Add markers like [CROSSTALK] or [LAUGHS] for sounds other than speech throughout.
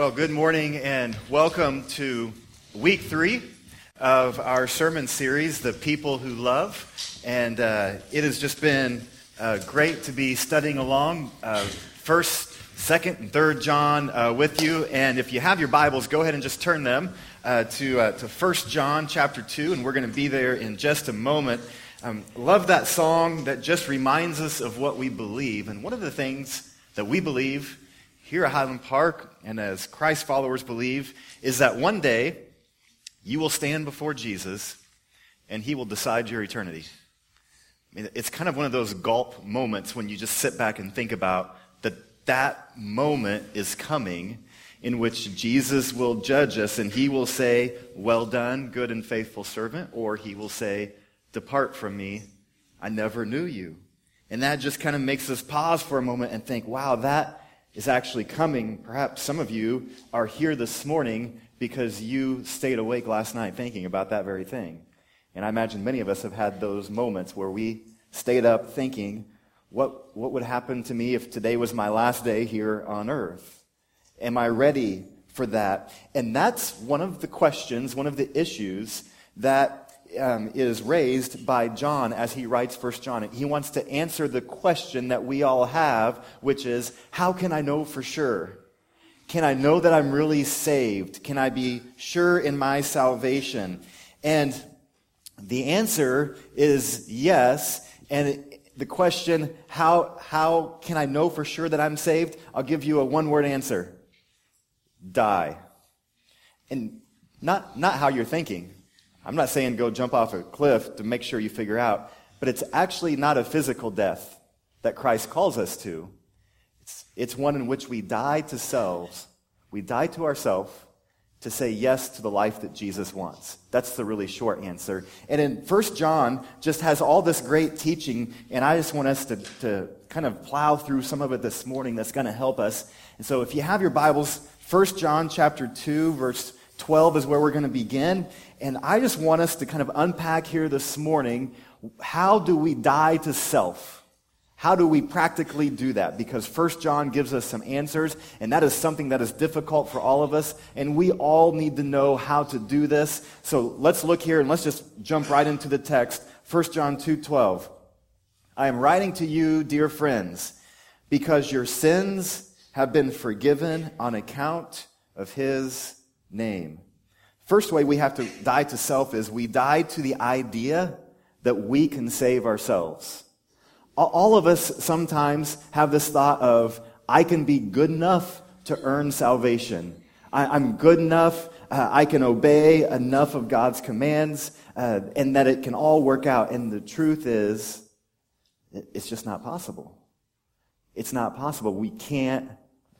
Well, good morning and welcome to week three of our sermon series, The People Who Love. And uh, it has just been uh, great to be studying along uh, first, second, and third John uh, with you. And if you have your Bibles, go ahead and just turn them uh, to, uh, to 1 John chapter 2, and we're going to be there in just a moment. Um, love that song that just reminds us of what we believe. And one of the things that we believe here at Highland Park and as Christ followers believe is that one day you will stand before Jesus and he will decide your eternity. I mean, it's kind of one of those gulp moments when you just sit back and think about that that moment is coming in which Jesus will judge us and he will say, Well done, good and faithful servant, or he will say, Depart from me, I never knew you. And that just kind of makes us pause for a moment and think, wow, that is actually coming. Perhaps some of you are here this morning because you stayed awake last night thinking about that very thing. And I imagine many of us have had those moments where we stayed up thinking, what, what would happen to me if today was my last day here on earth? Am I ready for that? And that's one of the questions, one of the issues that um, is raised by John as he writes First John. He wants to answer the question that we all have, which is, how can I know for sure? Can I know that I'm really saved? Can I be sure in my salvation? And the answer is yes. And the question, how, how can I know for sure that I'm saved? I'll give you a one word answer die. And not, not how you're thinking. I'm not saying go jump off a cliff to make sure you figure out, but it's actually not a physical death that Christ calls us to. It's, it's one in which we die to selves. We die to ourselves to say yes to the life that Jesus wants. That's the really short answer. And in First John just has all this great teaching, and I just want us to, to kind of plow through some of it this morning that's going to help us. And so if you have your Bibles, First John chapter 2, verse 12 is where we're going to begin. And I just want us to kind of unpack here this morning how do we die to self? How do we practically do that? Because First John gives us some answers, and that is something that is difficult for all of us, and we all need to know how to do this. So let's look here and let's just jump right into the text. First John 2:12. I am writing to you, dear friends, because your sins have been forgiven on account of his name. First way we have to die to self is we die to the idea that we can save ourselves. All of us sometimes have this thought of, I can be good enough to earn salvation. I, am good enough, uh, I can obey enough of God's commands, uh, and that it can all work out. And the truth is, it's just not possible. It's not possible. We can't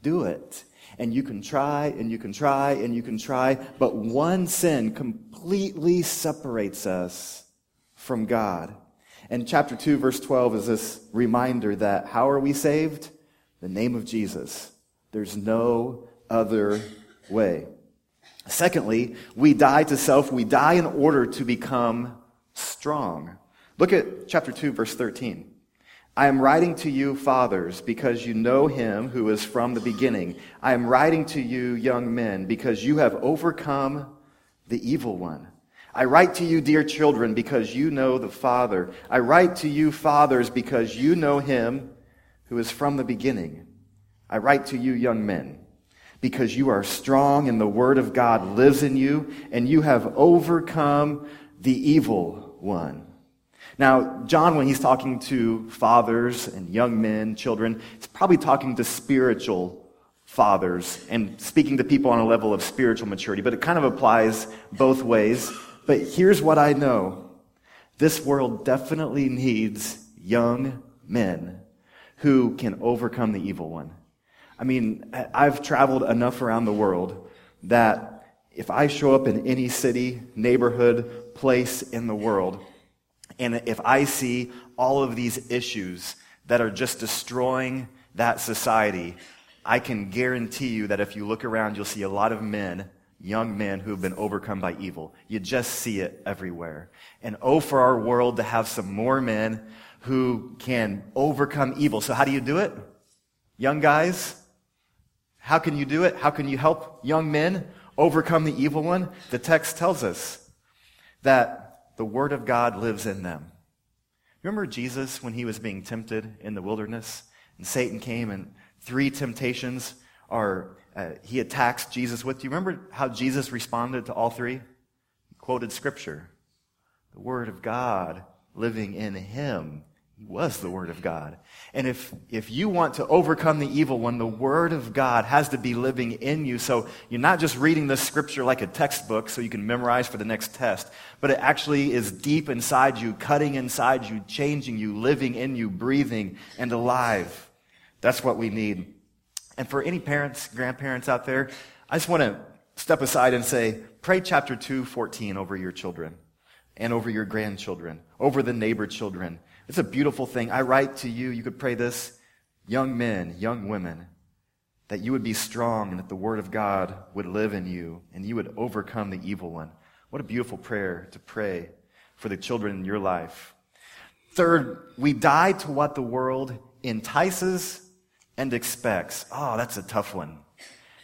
do it. And you can try and you can try and you can try, but one sin completely separates us from God. And chapter 2, verse 12 is this reminder that how are we saved? The name of Jesus. There's no other way. Secondly, we die to self. We die in order to become strong. Look at chapter 2, verse 13. I am writing to you, fathers, because you know him who is from the beginning. I am writing to you, young men, because you have overcome the evil one. I write to you, dear children, because you know the Father. I write to you, fathers, because you know him who is from the beginning. I write to you, young men, because you are strong and the word of God lives in you, and you have overcome the evil one. Now, John, when he's talking to fathers and young men, children, he's probably talking to spiritual fathers and speaking to people on a level of spiritual maturity, but it kind of applies both ways. But here's what I know this world definitely needs young men who can overcome the evil one. I mean, I've traveled enough around the world that if I show up in any city, neighborhood, place in the world, and if I see all of these issues that are just destroying that society, I can guarantee you that if you look around, you'll see a lot of men, young men, who have been overcome by evil. You just see it everywhere. And oh, for our world to have some more men who can overcome evil. So, how do you do it? Young guys, How can you do it? How can you help young men overcome the evil one? The text tells us that the Word of God lives in them. Remember Jesus when he was being tempted in the wilderness? And Satan came and three temptations are, uh, he attacks Jesus with. Do you remember how Jesus responded to all three? He quoted scripture. The Word of God living in him he was the Word of God. And if, if you want to overcome the evil one, the Word of God has to be living in you. So you're not just reading the scripture like a textbook so you can memorize for the next test, but it actually is deep inside you, cutting inside you, changing you, living in you, breathing and alive. That's what we need. And for any parents, grandparents out there, I just want to step aside and say, pray chapter 2, 14 over your children and over your grandchildren, over the neighbor children it's a beautiful thing. I write to you, you could pray this, young men, young women, that you would be strong and that the word of God would live in you and you would overcome the evil one. What a beautiful prayer to pray for the children in your life. Third, we die to what the world entices and expects. Oh, that's a tough one.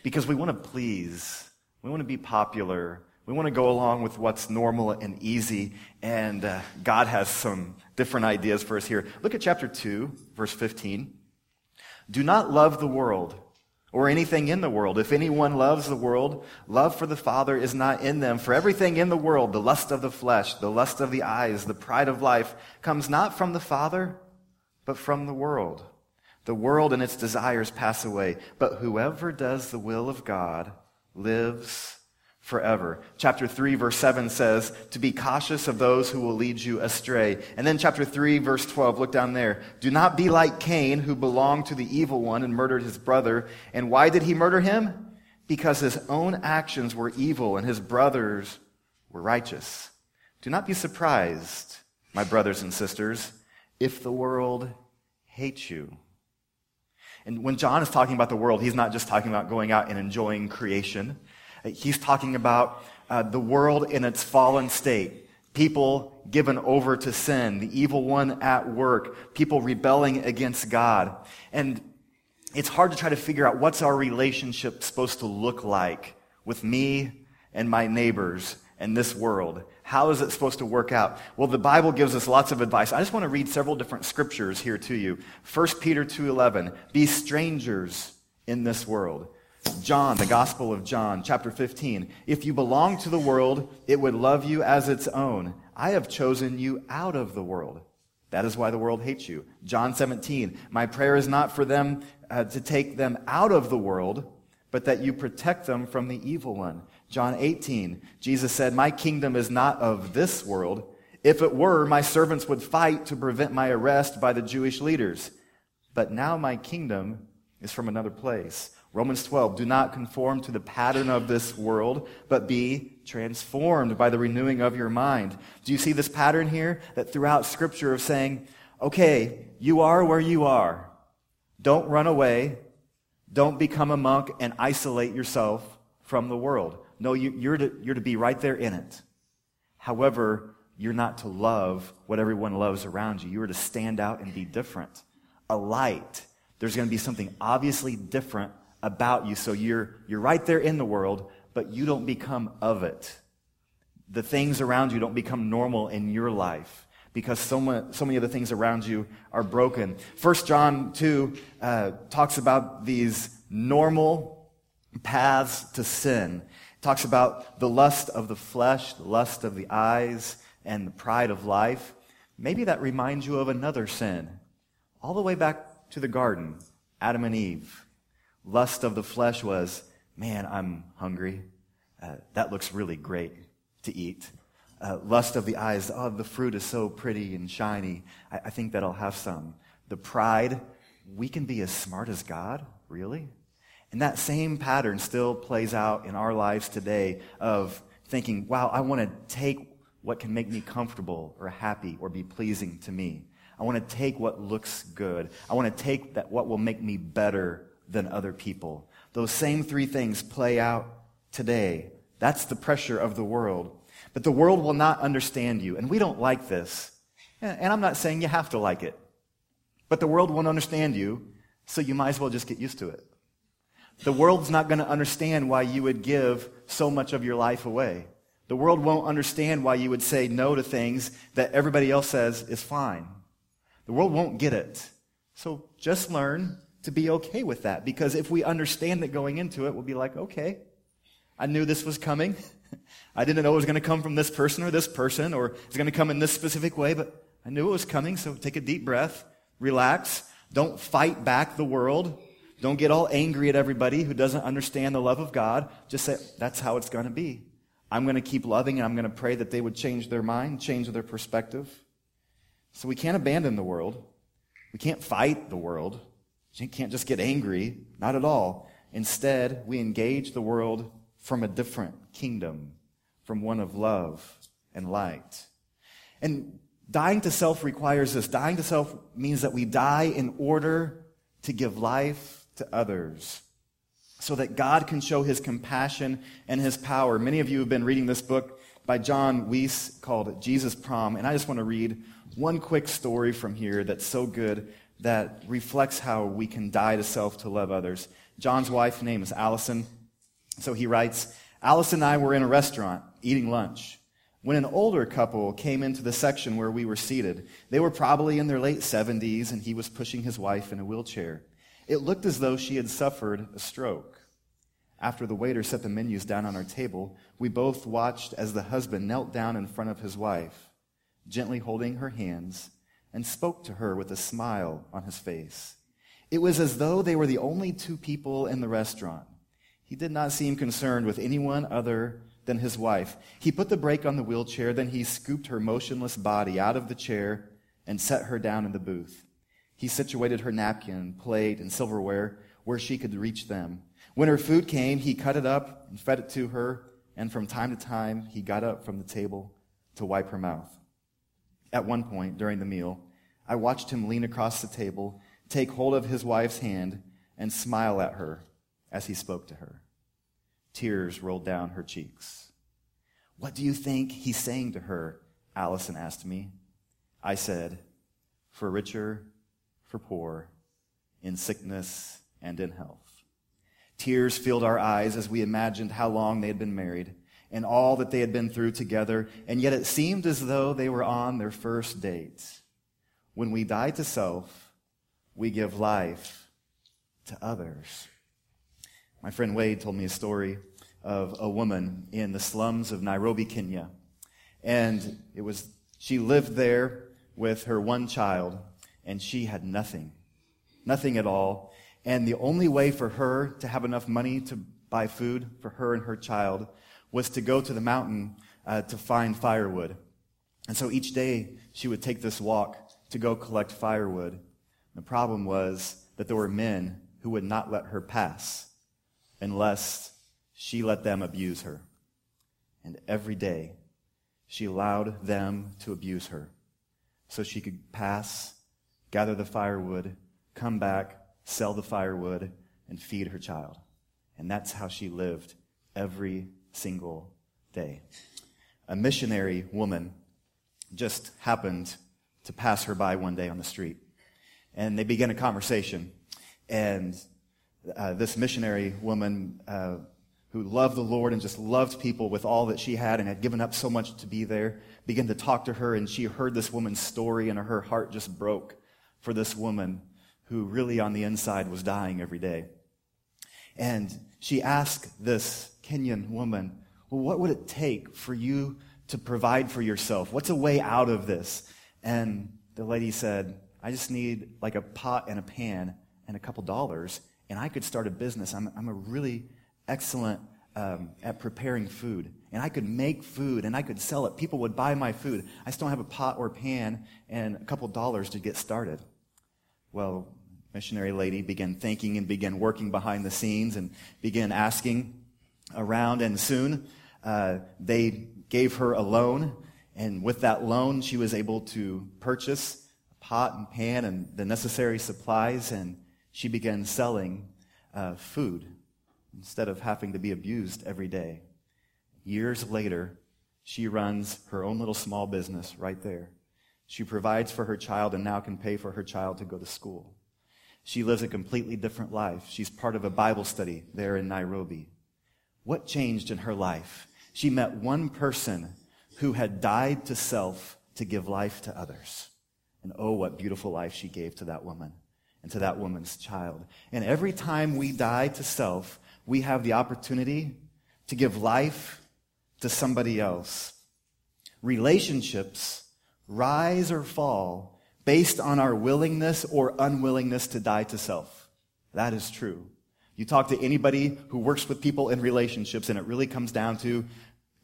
Because we want to please. We want to be popular. We want to go along with what's normal and easy. And uh, God has some different ideas for us here. Look at chapter 2, verse 15. Do not love the world or anything in the world. If anyone loves the world, love for the Father is not in them. For everything in the world, the lust of the flesh, the lust of the eyes, the pride of life, comes not from the Father, but from the world. The world and its desires pass away, but whoever does the will of God lives forever. Chapter 3, verse 7 says, to be cautious of those who will lead you astray. And then chapter 3, verse 12, look down there. Do not be like Cain, who belonged to the evil one and murdered his brother. And why did he murder him? Because his own actions were evil and his brothers were righteous. Do not be surprised, my brothers and sisters, if the world hates you. And when John is talking about the world, he's not just talking about going out and enjoying creation. He's talking about uh, the world in its fallen state. People given over to sin, the evil one at work, people rebelling against God. And it's hard to try to figure out what's our relationship supposed to look like with me and my neighbors and this world. How is it supposed to work out? Well, the Bible gives us lots of advice. I just want to read several different scriptures here to you. 1 Peter 2:11, be strangers in this world. John, the Gospel of John, chapter 15. If you belong to the world, it would love you as its own. I have chosen you out of the world. That is why the world hates you. John 17. My prayer is not for them uh, to take them out of the world, but that you protect them from the evil one. John 18. Jesus said, My kingdom is not of this world. If it were, my servants would fight to prevent my arrest by the Jewish leaders. But now my kingdom is from another place. Romans 12, do not conform to the pattern of this world, but be transformed by the renewing of your mind. Do you see this pattern here? That throughout Scripture of saying, okay, you are where you are. Don't run away. Don't become a monk and isolate yourself from the world. No, you, are to, you're to be right there in it. However, you're not to love what everyone loves around you. You are to stand out and be different. A light. There's going to be something obviously different about you. So you're, you're right there in the world, but you don't become of it. The things around you don't become normal in your life because so, much, so many of the things around you are broken. First John 2 uh, talks about these normal paths to sin. It talks about the lust of the flesh, the lust of the eyes, and the pride of life. Maybe that reminds you of another sin. All the way back to the garden, Adam and Eve lust of the flesh was, man, I'm hungry. Uh, that looks really great to eat. Uh, lust of the eyes, oh, the fruit is so pretty and shiny. I, I think that I'll have some. The pride, we can be as smart as God, really? And that same pattern still plays out in our lives today of thinking, wow, I want to take what can make me comfortable or happy or be pleasing to me. I want to take what looks good. I want to take that what will make me better than other people. Those same three things play out today. That's the pressure of the world. But the world will not understand you, and we don't like this. And I'm not saying you have to like it. But the world won't understand you, so you might as well just get used to it. The world's not going to understand why you would give so much of your life away. The world won't understand why you would say no to things that everybody else says is fine. The world won't get it. So just learn to be okay with that because if we understand it going into it, we'll be like, okay, I knew this was coming. [LAUGHS] I didn't know it was going to come from this person or this person or it's going to come in this specific way, but I knew it was coming. So take a deep breath, relax. Don't fight back the world. Don't get all angry at everybody who doesn't understand the love of God. Just say, that's how it's going to be. I'm going to keep loving and I'm going to pray that they would change their mind, change their perspective. So we can't abandon the world. We can't fight the world. We can't just get angry. Not at all. Instead, we engage the world from a different kingdom, from one of love and light. And dying to self requires this. Dying to self means that we die in order to give life to others so that God can show his compassion and his power. Many of you have been reading this book by Jon Weece called Jesus Prom, and I just want to read one quick story from here that's so good that reflects how we can die to self to love others. John's wife's name is Allison. So he writes, Alice and I were in a restaurant eating lunch when an older couple came into the section where we were seated. They were probably in their late 70s, and he was pushing his wife in a wheelchair. It looked as though she had suffered a stroke. After the waiter set the menus down on our table, we both watched as the husband knelt down in front of his wife, gently holding her hands, and spoke to her with a smile on his face. It was as though they were the only two people in the restaurant. He did not seem concerned with anyone other than his wife. He put the brake on the wheelchair, then he scooped her motionless body out of the chair and set her down in the booth. He situated her napkin, plate, and silverware where she could reach them. When her food came, he cut it up and fed it to her, and from time to time, he got up from the table to wipe her mouth. At one point during the meal, I watched him lean across the table, take hold of his wife's hand, and smile at her as he spoke to her. Tears rolled down her cheeks. What do you think he's saying to her? Allison asked me. I said, For richer for poor, in sickness and in health. Tears filled our eyes as we imagined how long they had been married and all that they had been through together, and yet it seemed as though they were on their first date. When we die to self, we give life to others. My friend Wade told me a story of a woman in the slums of Nairobi, Kenya. And it was, she lived there with her one child and she had nothing. Nothing at all. And the only way for her to have enough money to buy food for her and her child was to go to the mountain uh, to find firewood. And so each day she would take this walk to go collect firewood. The problem was that there were men who would not let her pass unless she let them abuse her. And every day she allowed them to abuse her so she could pass gather the firewood, come back, sell the firewood, and feed her child. And that's how she lived every single day. A missionary woman just happened to pass her by one day on the street. And they began a conversation. And uh, this missionary woman uh, who loved the Lord and just loved people with all that she had and had given up so much to be there began to talk to her. And she heard this woman's story, and her heart just broke for this woman who really on the inside was dying every day. And she asked this Kenyan woman, Well, what would it take for you to provide for yourself? What's a way out of this? And the lady said, I just need like a pot and a pan and a couple dollars, and I could start a business. I'm, I'm a really excellent um, at preparing food. And I could make food and I could sell it. People would buy my food. I still have a pot or pan and a couple dollars to get started. Well, missionary lady began thinking and began working behind the scenes and began asking around. And soon uh, they gave her a loan. And with that loan, she was able to purchase a pot and pan and the necessary supplies. And she began selling uh, food instead of having to be abused every day. Years later, she runs her own little small business right there. She provides for her child and now can pay for her child to go to school. She lives a completely different life. She's part of a Bible study there in Nairobi. What changed in her life? She met one person who had died to self to give life to others. And oh, what beautiful life she gave to that woman and to that woman's child. And every time we die to self, we have the opportunity to give life to somebody else. Relationships rise or fall based on our willingness or unwillingness to die to self. That is true. You talk to anybody who works with people in relationships, and it really comes down to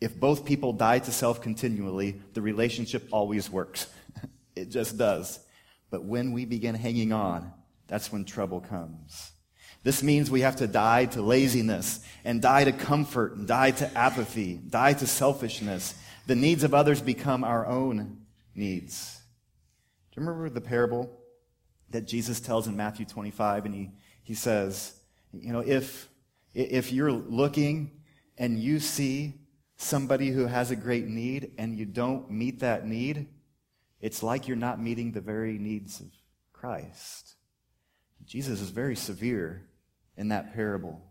if both people die to self continually, the relationship always works. [LAUGHS] it just does. But when we begin hanging on, that's when trouble comes. This means we have to die to laziness and die to comfort and die to apathy, die to selfishness. The needs of others become our own needs. Do you remember the parable that Jesus tells in Matthew 25? And he, he says, you know, if, if you're looking and you see somebody who has a great need and you don't meet that need, it's like you're not meeting the very needs of Christ. Jesus is very severe in that parable.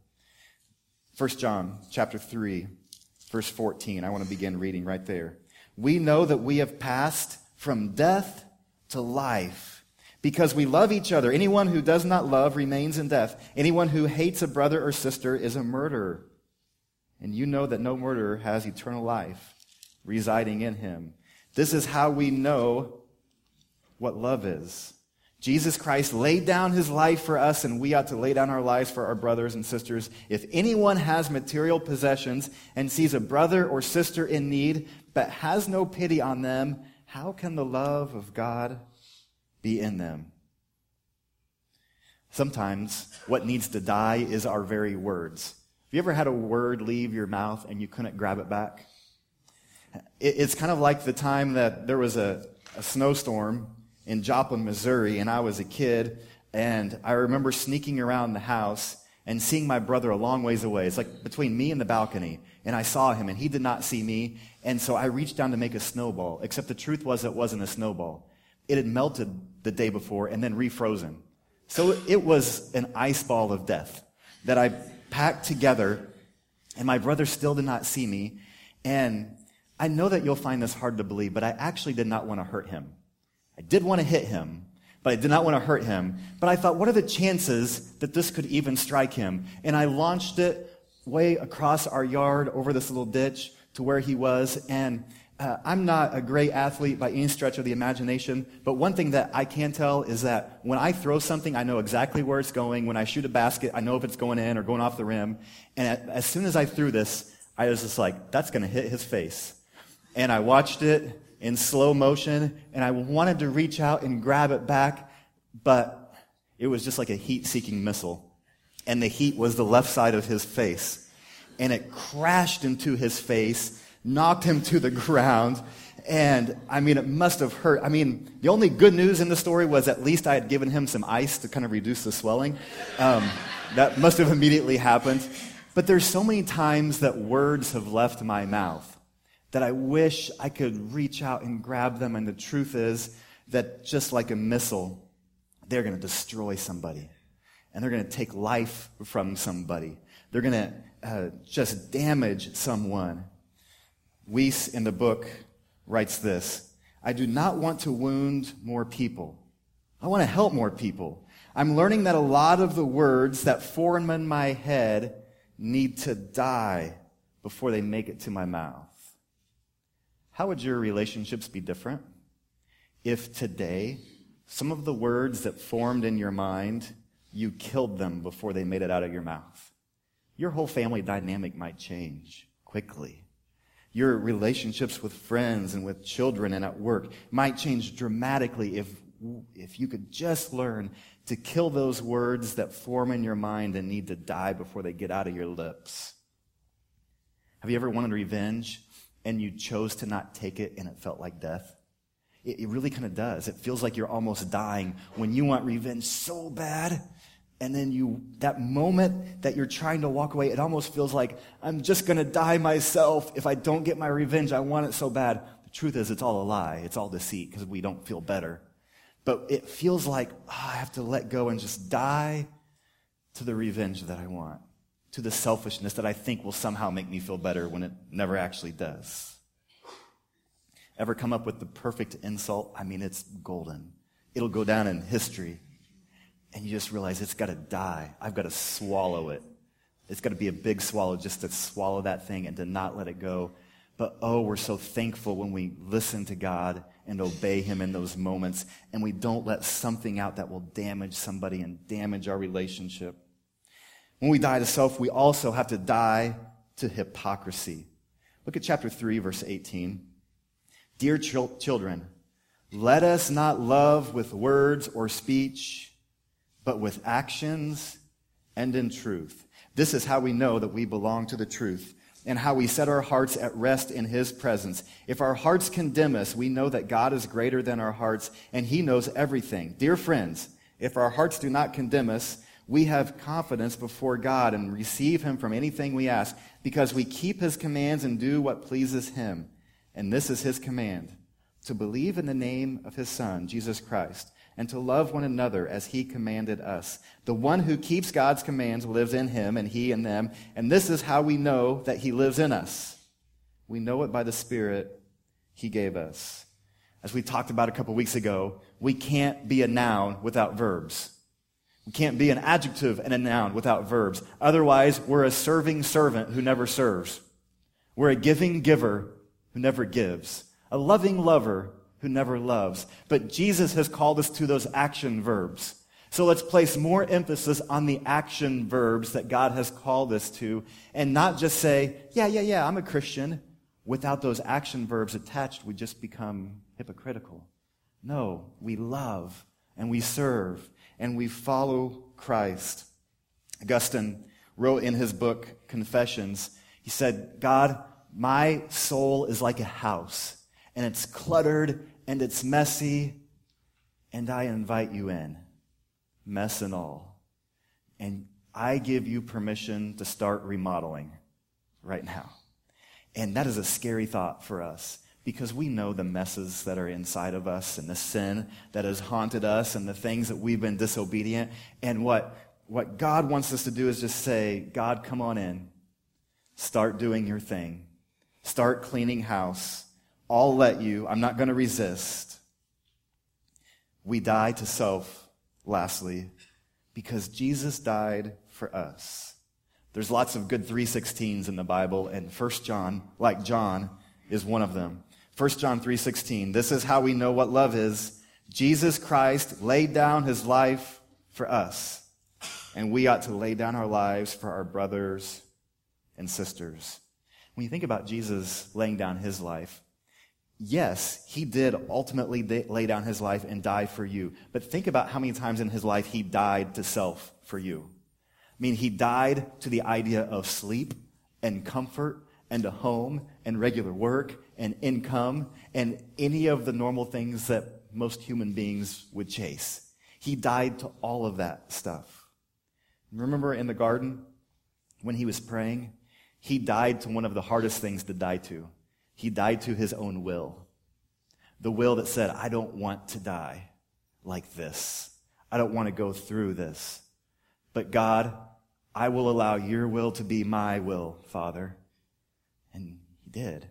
1 John chapter 3 verse 14. I want to begin reading right there. We know that we have passed from death to life because we love each other. Anyone who does not love remains in death. Anyone who hates a brother or sister is a murderer. And you know that no murderer has eternal life residing in him. This is how we know what love is. Jesus Christ laid down his life for us, and we ought to lay down our lives for our brothers and sisters. If anyone has material possessions and sees a brother or sister in need, but has no pity on them, how can the love of God be in them? Sometimes what needs to die is our very words. Have you ever had a word leave your mouth and you couldn't grab it back? It's kind of like the time that there was a, a snowstorm in Joplin, Missouri, and I was a kid, and I remember sneaking around the house and seeing my brother a long ways away. It's like between me and the balcony, and I saw him, and he did not see me, and so I reached down to make a snowball, except the truth was it wasn't a snowball. It had melted the day before and then refrozen. So it was an ice ball of death that I packed together, and my brother still did not see me. And I know that you'll find this hard to believe, but I actually did not want to hurt him. I did want to hit him, but I did not want to hurt him. But I thought, what are the chances that this could even strike him? And I launched it way across our yard over this little ditch to where he was. And uh, I'm not a great athlete by any stretch of the imagination, but one thing that I can tell is that when I throw something, I know exactly where it's going. When I shoot a basket, I know if it's going in or going off the rim. And as soon as I threw this, I was just like, that's going to hit his face. And I watched it in slow motion, and I wanted to reach out and grab it back, but it was just like a heat seeking missile. And the heat was the left side of his face. And it crashed into his face knocked him to the ground. And I mean, it must have hurt. I mean, the only good news in the story was at least I had given him some ice to kind of reduce the swelling. Um, that must have immediately happened. But there's so many times that words have left my mouth that I wish I could reach out and grab them. And the truth is that just like a missile, they're going to destroy somebody. And they're going to take life from somebody. They're going to uh, just damage someone. Weece in the book writes this I do not want to wound more people. I want to help more people. I'm learning that a lot of the words that form in my head need to die before they make it to my mouth. How would your relationships be different if today some of the words that formed in your mind, you killed them before they made it out of your mouth? Your whole family dynamic might change quickly. Your relationships with friends and with children and at work might change dramatically if, if you could just learn to kill those words that form in your mind and need to die before they get out of your lips. Have you ever wanted revenge and you chose to not take it and it felt like death? It, it really kind of does. It feels like you're almost dying when you want revenge so bad and then you that moment that you're trying to walk away it almost feels like i'm just going to die myself if i don't get my revenge i want it so bad the truth is it's all a lie it's all deceit because we don't feel better But it feels like oh, I have to let go and just die to the revenge that I want, to the selfishness that I think will somehow make me feel better when it never actually does. Ever come up with the perfect insult? I mean, it's golden. It'll go down in history. And you just realize it's got to die. I've got to swallow it. It's got to be a big swallow just to swallow that thing and to not let it go. But oh, we're so thankful when we listen to God and obey Him in those moments and we don't let something out that will damage somebody and damage our relationship. When we die to self, we also have to die to hypocrisy. Look at chapter 3, verse 18. Dear ch- children, let us not love with words or speech, but with actions and in truth. This is how we know that we belong to the truth and how we set our hearts at rest in His presence. If our hearts condemn us, we know that God is greater than our hearts and He knows everything. Dear friends, if our hearts do not condemn us, we have confidence before God and receive Him from anything we ask because we keep His commands and do what pleases Him. And this is His command to believe in the name of His Son, Jesus Christ and to love one another as he commanded us. The one who keeps God's commands lives in him and he in them, and this is how we know that he lives in us. We know it by the Spirit he gave us. As we talked about a couple weeks ago, we can't be a noun without verbs. We can't be an adjective and a noun without verbs. Otherwise, we're a serving servant who never serves. We're a giving giver who never gives. A loving lover who never loves. But Jesus has called us to those action verbs. So let's place more emphasis on the action verbs that God has called us to and not just say, yeah, yeah, yeah, I'm a Christian. Without those action verbs attached, we just become hypocritical. No, we love and we serve and we follow Christ. Augustine wrote in his book, Confessions, he said, God, my soul is like a house and it's cluttered and it's messy, and I invite you in, mess and all. And I give you permission to start remodeling right now. And that is a scary thought for us because we know the messes that are inside of us and the sin that has haunted us and the things that we've been disobedient. And what, what God wants us to do is just say, God, come on in. Start doing your thing. Start cleaning house. I'll let you. I'm not going to resist. We die to self, lastly, because Jesus died for us. There's lots of good 316s in the Bible, and 1 John, like John, is one of them. 1 John 3:16. This is how we know what love is. Jesus Christ laid down his life for us, and we ought to lay down our lives for our brothers and sisters. When you think about Jesus laying down his life, yes, he did ultimately lay down his life and die for you. But think about how many times in his life he died to self for you. I mean, he died to the idea of sleep and comfort and a home and regular work and income and any of the normal things that most human beings would chase. He died to all of that stuff. Remember in the garden when he was praying? He died to one of the hardest things to die to he died to his own will. The will that said, I don't want to die like this. I don't want to go through this. But God, I will allow your will to be my will, Father. And he did.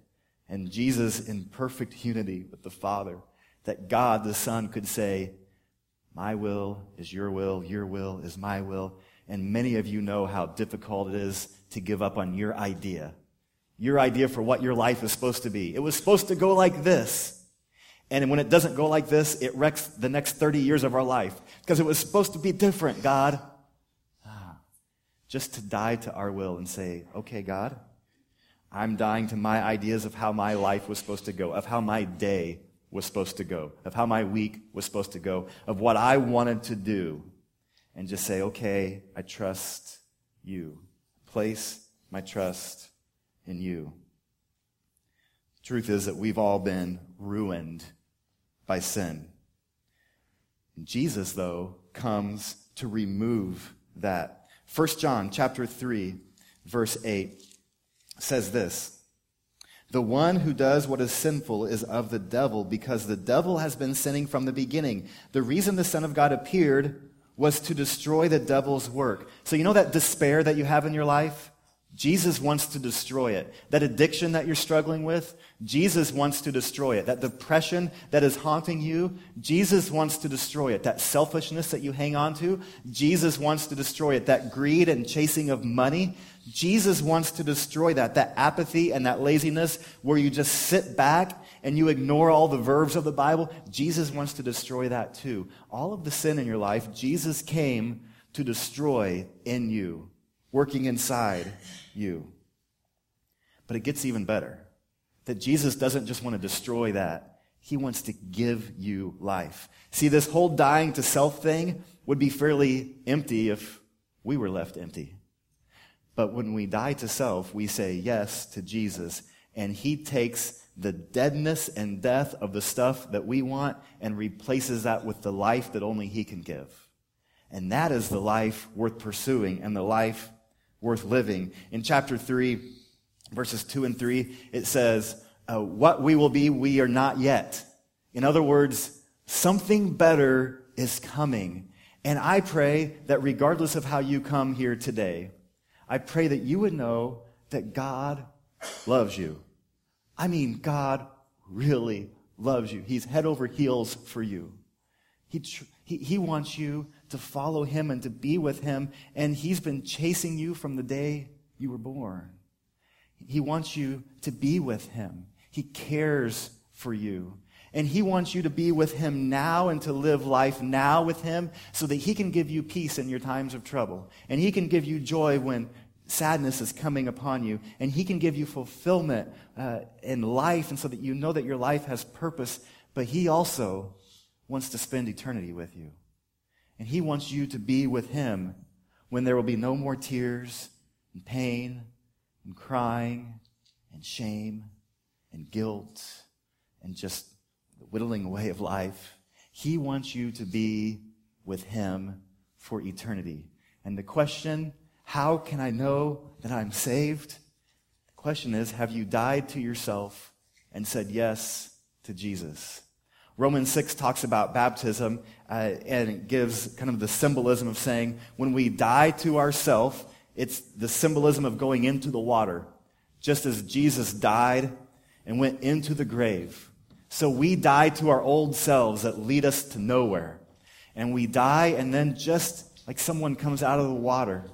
And Jesus, in perfect unity with the Father, that God the Son could say, My will is your will, your will is my will. And many of you know how difficult it is to give up on your idea your idea for what your life is supposed to be. It was supposed to go like this. And when it doesn't go like this, it wrecks the next 30 years of our life because it was supposed to be different, God. Ah, just to die to our will and say, okay, God, I'm dying to my ideas of how my life was supposed to go, of how my day was supposed to go, of how my week was supposed to go, of what I wanted to do. And just say, okay, I trust you. Place my trust in you. truth is that we've all been ruined by sin. Jesus, though, comes to remove that. 1 John chapter 3, verse 8 says this. The one who does what is sinful is of the devil, because the devil has been sinning from the beginning. The reason the Son of God appeared was to destroy the devil's work. So, you know that despair that you have in your life? Jesus wants to destroy it. That addiction that you're struggling with, Jesus wants to destroy it. That depression that is haunting you, Jesus wants to destroy it. That selfishness that you hang on to, Jesus wants to destroy it. That greed and chasing of money, Jesus wants to destroy that. That apathy and that laziness where you just sit back and you ignore all the verbs of the Bible, Jesus wants to destroy that too. All of the sin in your life, Jesus came to destroy in you, working inside you. But it gets even better. That Jesus doesn't just want to destroy that, He wants to give you life. See, this whole dying to self thing would be fairly empty if we were left empty. But when we die to self, we say yes to Jesus, and He takes the deadness and death of the stuff that we want and replaces that with the life that only He can give. And that is the life worth pursuing and the life worth living. In chapter 3, verses 2 and 3, it says, uh, What we will be, we are not yet. In other words, something better is coming. And I pray that regardless of how you come here today, I pray that you would know that God loves you. I mean, God really loves you. He's head over heels for you. He, tr- he, he wants you to follow him and to be with him. And he's been chasing you from the day you were born. He wants you to be with him. He cares for you. And he wants you to be with him now and to live life now with him so that he can give you peace in your times of trouble. And he can give you joy when sadness is coming upon you. And he can give you fulfillment uh, in life and so that you know that your life has purpose. But he also wants to spend eternity with you. And He wants you to be with Him when there will be no more tears and pain and crying and shame and guilt and just the whittling away of life. He wants you to be with Him for eternity. And the question, how can I know that I'm saved? The question is, have you died to yourself and said yes to Jesus? Romans 6 talks about baptism uh, and gives kind of the symbolism of saying when we die to ourself, it's the symbolism of going into the water, just as Jesus died and went into the grave. So we die to our old selves that lead us to nowhere. And we die, and then just like someone comes out of the water,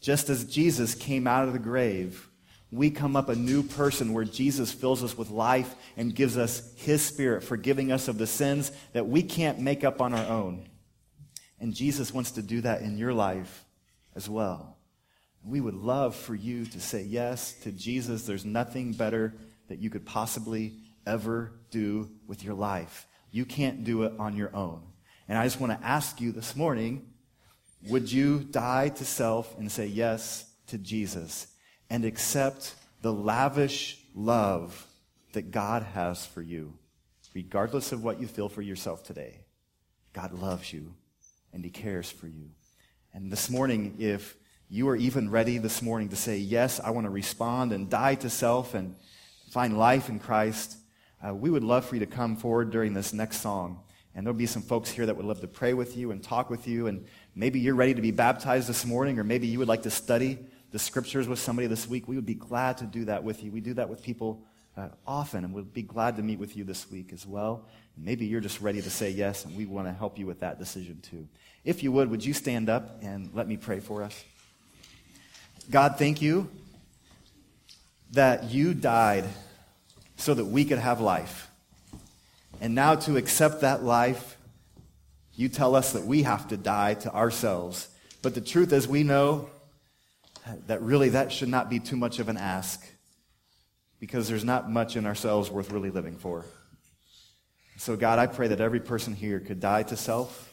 just as Jesus came out of the grave, we come up a new person where Jesus fills us with life and gives us his spirit, forgiving us of the sins that we can't make up on our own. And Jesus wants to do that in your life as well. We would love for you to say yes to Jesus. There's nothing better that you could possibly ever do with your life. You can't do it on your own. And I just want to ask you this morning would you die to self and say yes to Jesus? And accept the lavish love that God has for you, regardless of what you feel for yourself today. God loves you and He cares for you. And this morning, if you are even ready this morning to say, Yes, I want to respond and die to self and find life in Christ, uh, we would love for you to come forward during this next song. And there'll be some folks here that would love to pray with you and talk with you. And maybe you're ready to be baptized this morning, or maybe you would like to study the scriptures with somebody this week, we would be glad to do that with you. We do that with people uh, often, and we'd be glad to meet with you this week as well. maybe you're just ready to say yes, and we want to help you with that decision too. If you would, would you stand up and let me pray for us? God, thank you that you died so that we could have life. And now to accept that life, you tell us that we have to die to ourselves. But the truth as we know that really that should not be too much of an ask because there's not much in ourselves worth really living for. So, God, I pray that every person here could die to self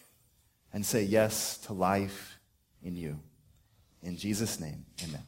and say yes to life in you. In Jesus' name, amen.